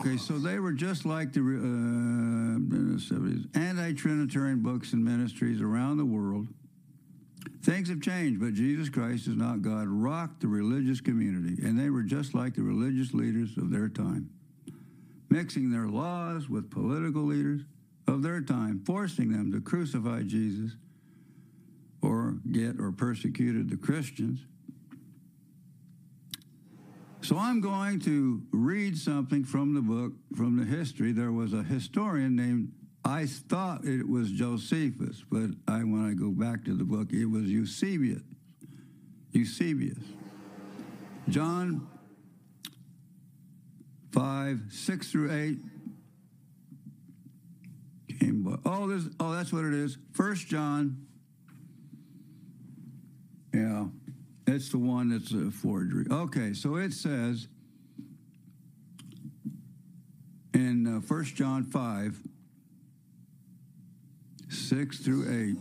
Speaker 3: Okay, so they were just like the uh, anti Trinitarian books and ministries around the world. Things have changed, but Jesus Christ is not God rocked the religious community, and they were just like the religious leaders of their time, mixing their laws with political leaders of their time, forcing them to crucify Jesus or get or persecuted the Christians. So I'm going to read something from the book, from the history. There was a historian named, I thought it was Josephus, but I, when I go back to the book, it was Eusebius. Eusebius. John 5, 6 through 8. Oh, this, oh, that's what it is. First John. Yeah. It's the one that's a forgery. Okay, so it says in uh, 1 John 5 6 through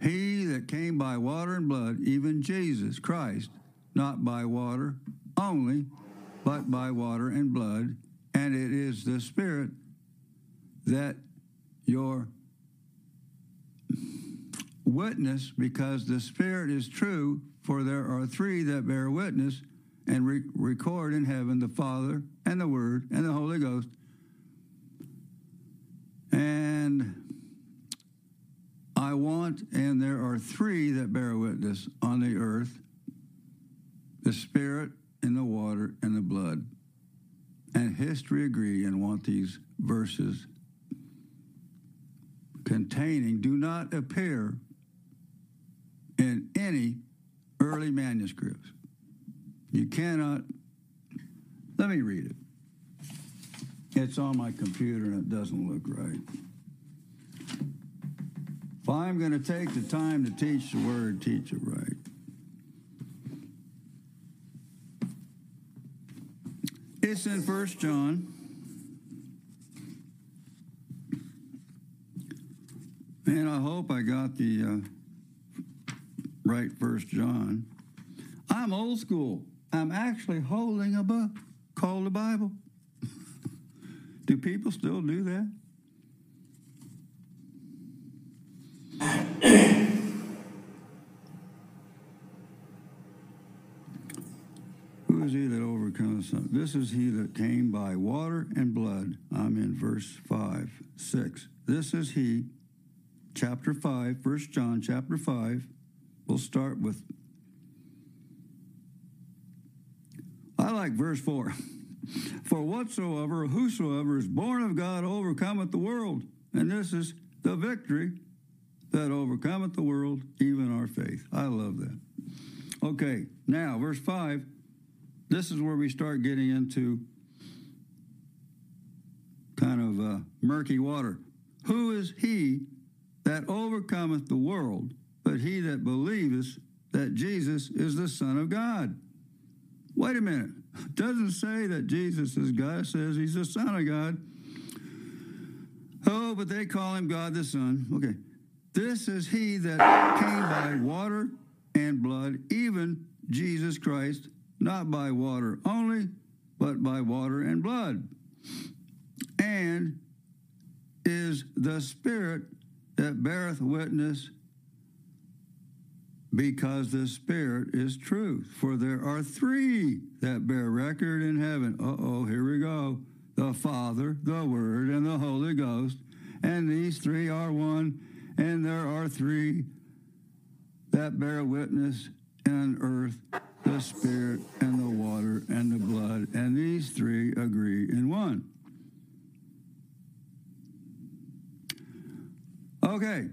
Speaker 3: 8 He that came by water and blood, even Jesus Christ, not by water only, but by water and blood, and it is the Spirit that your witness because the Spirit is true, for there are three that bear witness and re- record in heaven the Father and the Word and the Holy Ghost. And I want, and there are three that bear witness on the earth the Spirit and the water and the blood. And history agree and want these verses containing do not appear in any early manuscripts. You cannot. Let me read it. It's on my computer and it doesn't look right. If I'm going to take the time to teach the word, teach it right. It's in First John. And I hope I got the. Uh, write First John. I'm old school. I'm actually holding a book called the Bible. do people still do that? Who is he that overcomes? This is he that came by water and blood. I'm in verse 5, 6. This is he, chapter 5, First John chapter 5, We'll start with. I like verse 4. For whatsoever, whosoever is born of God overcometh the world. And this is the victory that overcometh the world, even our faith. I love that. Okay, now, verse 5. This is where we start getting into kind of uh, murky water. Who is he that overcometh the world but he that believeth that Jesus is the Son of God. Wait a minute. doesn't say that Jesus is God, it says he's the Son of God. Oh, but they call him God the Son. Okay. This is he that came by water and blood, even Jesus Christ, not by water only, but by water and blood. And is the Spirit that beareth witness because the Spirit is truth. For there are three that bear record in heaven. Uh oh, here we go. The Father, the Word, and the Holy Ghost. And these three are one, and there are three that bear witness in earth the Spirit, and the water, and the blood. And these three agree in one. Okay,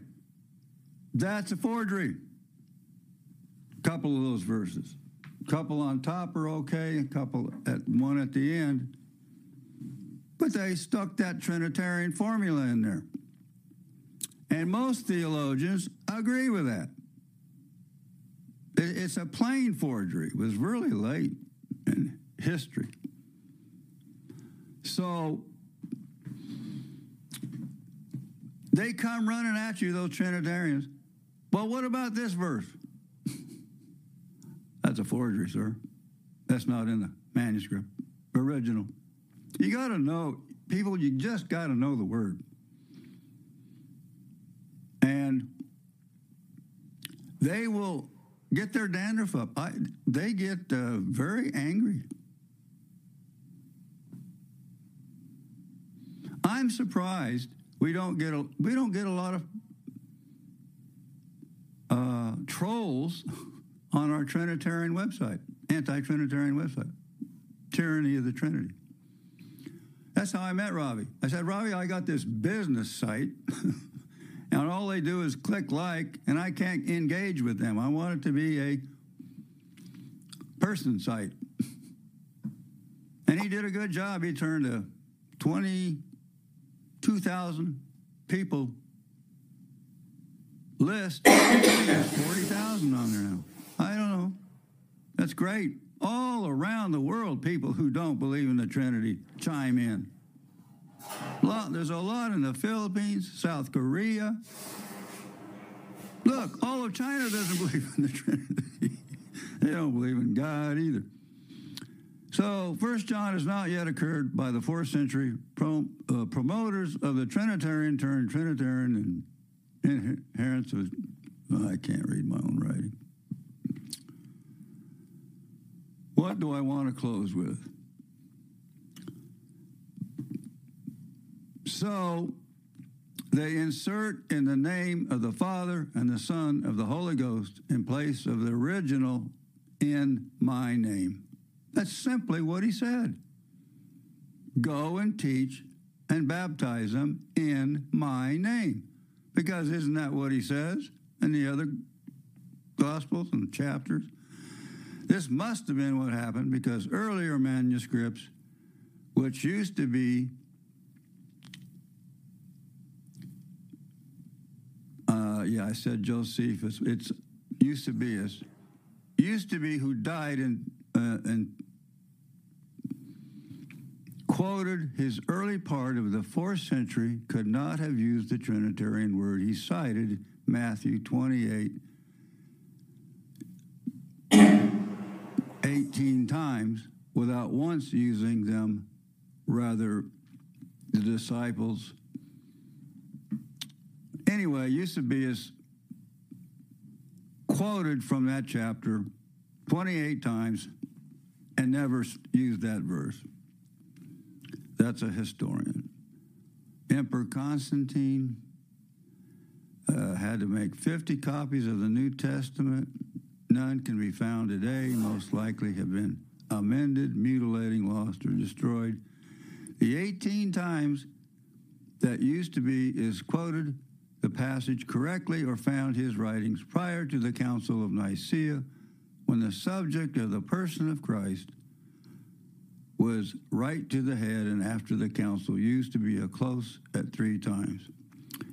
Speaker 3: that's a forgery couple of those verses. Couple on top are okay, a couple at one at the end. But they stuck that Trinitarian formula in there. And most theologians agree with that. It's a plain forgery. It was really late in history. So they come running at you, those Trinitarians. But what about this verse? That's a forgery, sir. That's not in the manuscript. Original. You got to know, people, you just got to know the word. And they will get their dandruff up. I, they get uh, very angry. I'm surprised we don't get a, we don't get a lot of uh, trolls on our Trinitarian website, anti Trinitarian website, Tyranny of the Trinity. That's how I met Robbie. I said, Robbie, I got this business site, and all they do is click like, and I can't engage with them. I want it to be a person site. And he did a good job. He turned a 22,000 people list. 40,000 on there now. I don't know. That's great. All around the world, people who don't believe in the Trinity chime in. There's a lot in the Philippines, South Korea. Look, all of China doesn't believe in the Trinity. they don't believe in God either. So, First John has not yet occurred by the fourth century prom uh, promoters of the Trinitarian turn Trinitarian and inherence of. Oh, I can't read my own writing. What do I want to close with? So they insert in the name of the Father and the Son of the Holy Ghost in place of the original in my name. That's simply what he said. Go and teach and baptize them in my name. Because isn't that what he says in the other Gospels and chapters? This must have been what happened because earlier manuscripts, which used to be uh, yeah, I said Josephus. It's Eusebius. Used to be who died in uh, and quoted his early part of the fourth century could not have used the Trinitarian word. He cited Matthew 28 18 times without once using them. Rather, the disciples. Anyway, Eusebius quoted from that chapter 28 times and never used that verse. That's a historian. Emperor Constantine uh, had to make 50 copies of the New Testament None can be found today, most likely have been amended, mutilated, lost, or destroyed. The 18 times that Eusebius quoted the passage correctly or found his writings prior to the Council of Nicaea when the subject of the person of Christ was right to the head and after the council Eusebius a close at three times.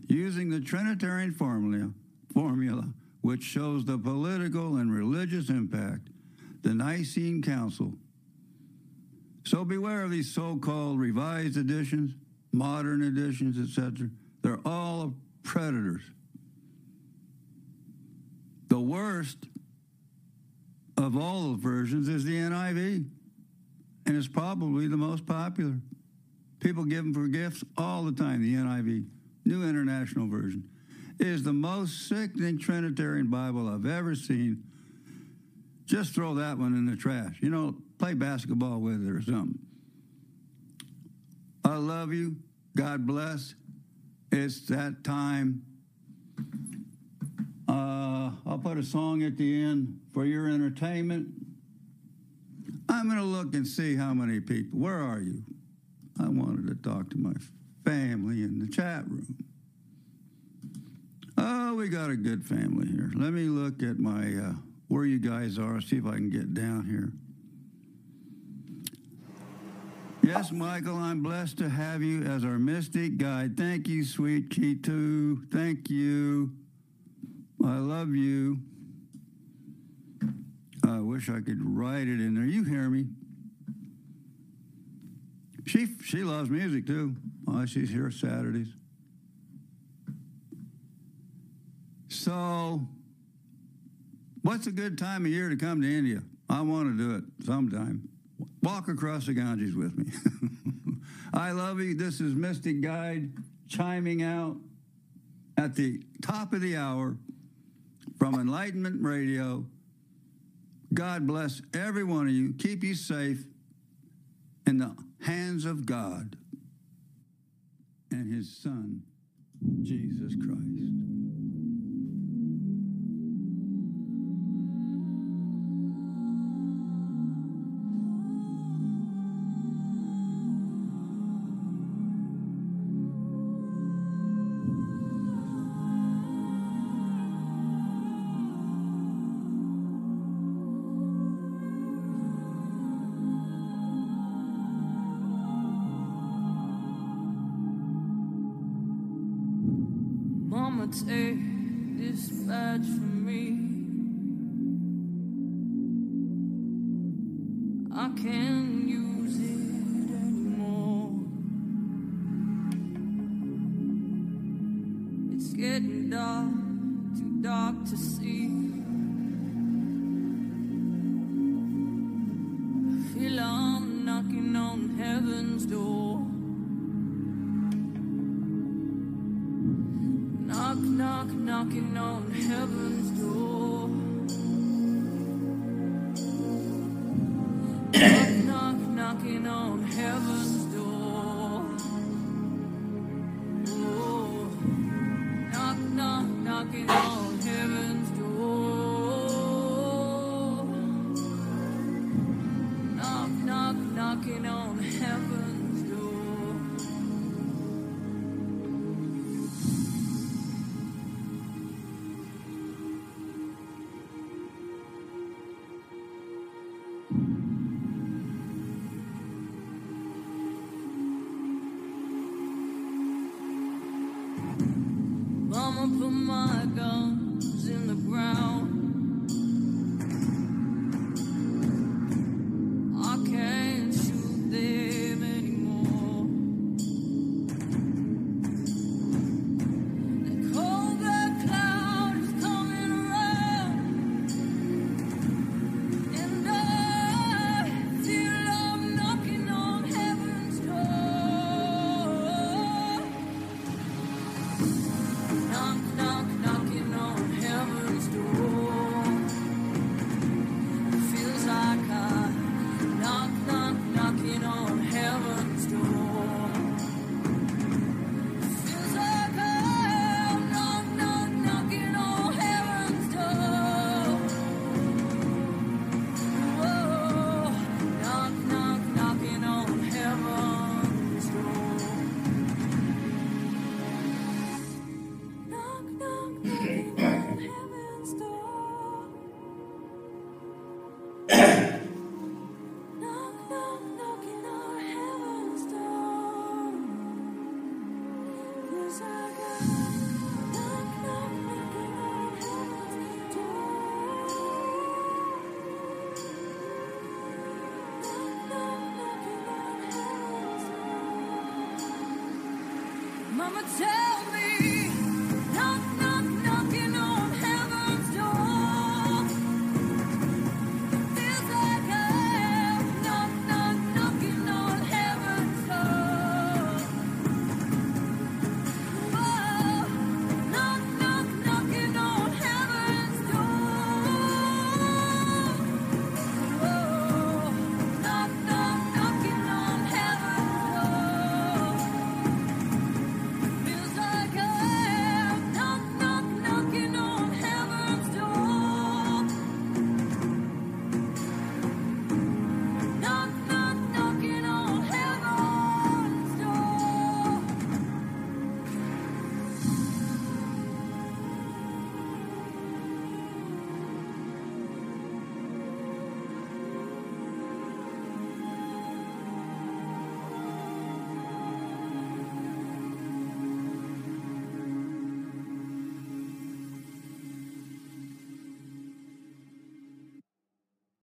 Speaker 3: Using the Trinitarian formula, formula which shows the political and religious impact, the Nicene Council. So beware of these so called revised editions, modern editions, etc. They're all predators. The worst of all the versions is the NIV, and it's probably the most popular. People give them for gifts all the time, the NIV, New International Version is the most sickening Trinitarian Bible I've ever seen. Just throw that one in the trash. You know, play basketball with it or something. I love you. God bless. It's that time. Uh, I'll put a song at the end for your entertainment. I'm going to look and see how many people. Where are you? I wanted to talk to my family in the chat room. Oh, we got a good family here. Let me look at my uh, where you guys are. See if I can get down here. Yes, Michael, I'm blessed to have you as our mystic guide. Thank you, sweet Kitu. Thank you. I love you. I wish I could write it in there. You hear me? She she loves music too. Oh, she's here Saturdays. So, what's a good time of year to come to India? I want to do it sometime. Walk across the Ganges with me. I love you. This is Mystic Guide chiming out at the top of the hour from Enlightenment Radio. God bless every one of you. Keep you safe in the hands of God and His Son, Jesus Christ. God's earth.